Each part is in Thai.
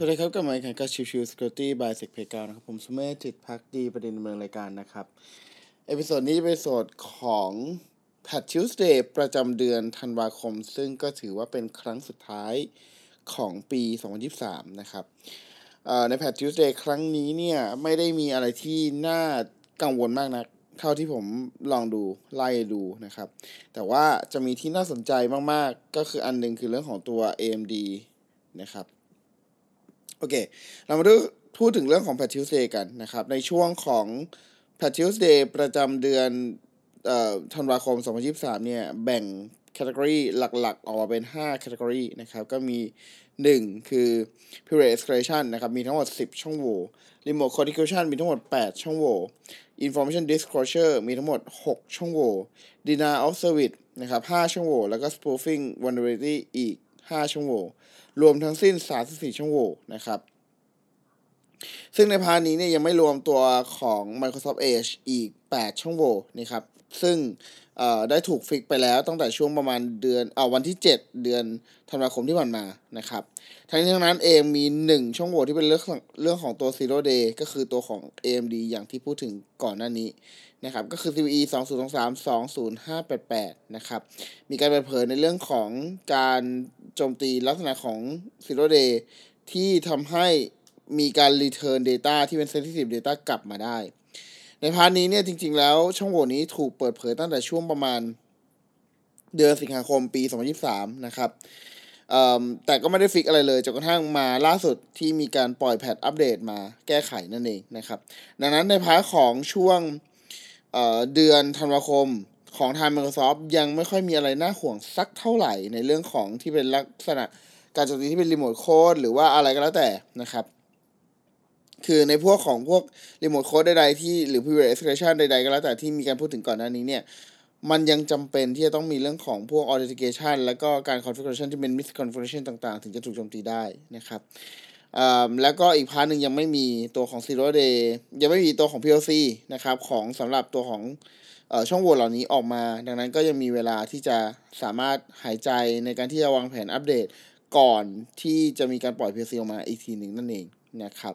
สวัสดีครับกลับมาอีกครั้งกับ Chill Chill Security by SecPlayground นะครับ ผมสุเมธจิตภักดีบดินทร์ ดำเนินรายการนะครับ episode นี้จะเป็น episode ของ Patch Tuesday ประจำเดือนธันวาคม ซึ่งก็ถือว่าเป็นครั้งสุดท้ายของปี 2023 นะครับใน Patch Tuesday ครั้งนี้เนี่ย ไม่ได้มีอะไรที่น่ากังวลมากนะเท่าที่ผมลองดูไล่ดูนะครับ แต่ว่าจะมีที่น่าสนใจมากๆ ก็คืออันหนึงคือเรื่องของตัว AMD นะครับ โอเค เรามาดูพูดถึงเรื่องของ p a t Tuesday กันนะครับ ในช่วงของ p a t Tuesday ประจำเดือนเอ่อธันวาคม 2023 เนี่ย แบ่งแคตตากรีหลักๆ ออกมาเป็น5แคตตากรีนะครับ ก็มี 1 คือ period escalation นะครับ มีทั้งหมด 10 ช่องโหว่ remote communication มีทั้งหมด 8 ช่องโหว่ information disclosure มีทั้งหมด 6 ช่องโหว่ denial of service นะครับ 5 ช่องโหว่ แล้วก็ spoofing vulnerability อีก 5 ช่องโหว่รวมทั้งสิ้น 34 ช่องโหว่นะครับ ซึ่งในพาร์ทนี้เนี่ยยังไม่รวมตัวของ Microsoft Edge อีก 8 ช่องโหว่นะครับ ซึ่งได้ถูกฟิกไปแล้วตั้งแต่ช่วงประมาณเดือนเอ่อวันที่ 7 เดือนธันวาคมที่ผ่านมานะครับ ทั้งนี้ทั้งนั้นเองมี 1 ช่องโหว่ที่เป็นเรื่องของเรื่องของตัว Zero Day ก็คือตัวของ AMD อย่างที่พูดถึงก่อนหน้านี้นะครับ ก็คือ CVE 2023 20588 นะครับ มีการเปิดเผยในเรื่องของการโจมตีลักษณะของ Zero Day ที่ทำให้มีการ return data ที่เป็น sensitive data กลับมาได้ ใน part นี้เนี่ยจริง ๆ แล้วช่องโหว่นี้ถูกเปิดเผยตั้งแต่ช่วงประมาณเดือนสิงหาคมปี 2023 นะครับแต่ก็ไม่ได้ fix อะไรเลยจนกระทั่งมาล่าสุดที่มีการปล่อย patch update มาแก้ไขนั่นเองนะครับ ดังนั้นใน part ของช่วงเดือนธันวาคมของทาง Microsoft ยังไม่ค่อยมีอะไรน่าห่วงสักเท่าไหร่ในเรื่องของที่เป็นลักษณะการโจมตีที่เป็น remote code หรือว่าอะไรก็แล้วแต่นะครับ คือในพวกของพวก remote code ใดๆที่หรือ privilege escalation ใดๆก็แล้วแต่ที่มีการพูดถึงก่อนหน้านี้เนี่ย มันยังจำเป็นที่จะต้องมีเรื่องของพวก authentication แล้วก็การ configuration ที่เป็น misconfiguration ต่างๆ ถึงจะถูกโจมตีได้นะครับแล้วก็อีก part หนึ่งยังไม่มีตัวของ zero day ยังไม่มีตัวของ POC นะครับของสำหรับตัวของอช่องโหว่เหล่านี้ออกมา ดังนั้นก็ยังมีเวลาที่จะสามารถหายใจในการที่จะวางแผนอัปเดตก่อนที่จะมีการปล่อย POC ออกมาอีกทีหนึ่งนั่นเองนะครับ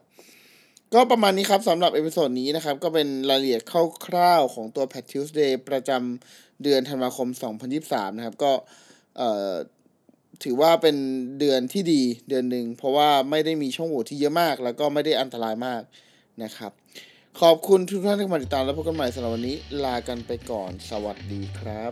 ก็ประมาณนี้ครับสำหรับ episode นี้นะครับ ก็เป็นรายละเอียดคร่าวๆของตัว Patch Tuesday ประจำเดือนธันวาคม 2023 นะครับ ก็เอ่อถือว่าเป็นเดือนที่ดีเดือนหนึ่ง เพราะว่าไม่ได้มีช่องโหว่ที่เยอะมาก แล้วก็ไม่ได้อันตรายมากนะครับ ขอบคุณทุกท่านที่มาติดตามและพบกันใหม่สำหรับวันนี้ ลากันไปก่อน สวัสดีครับ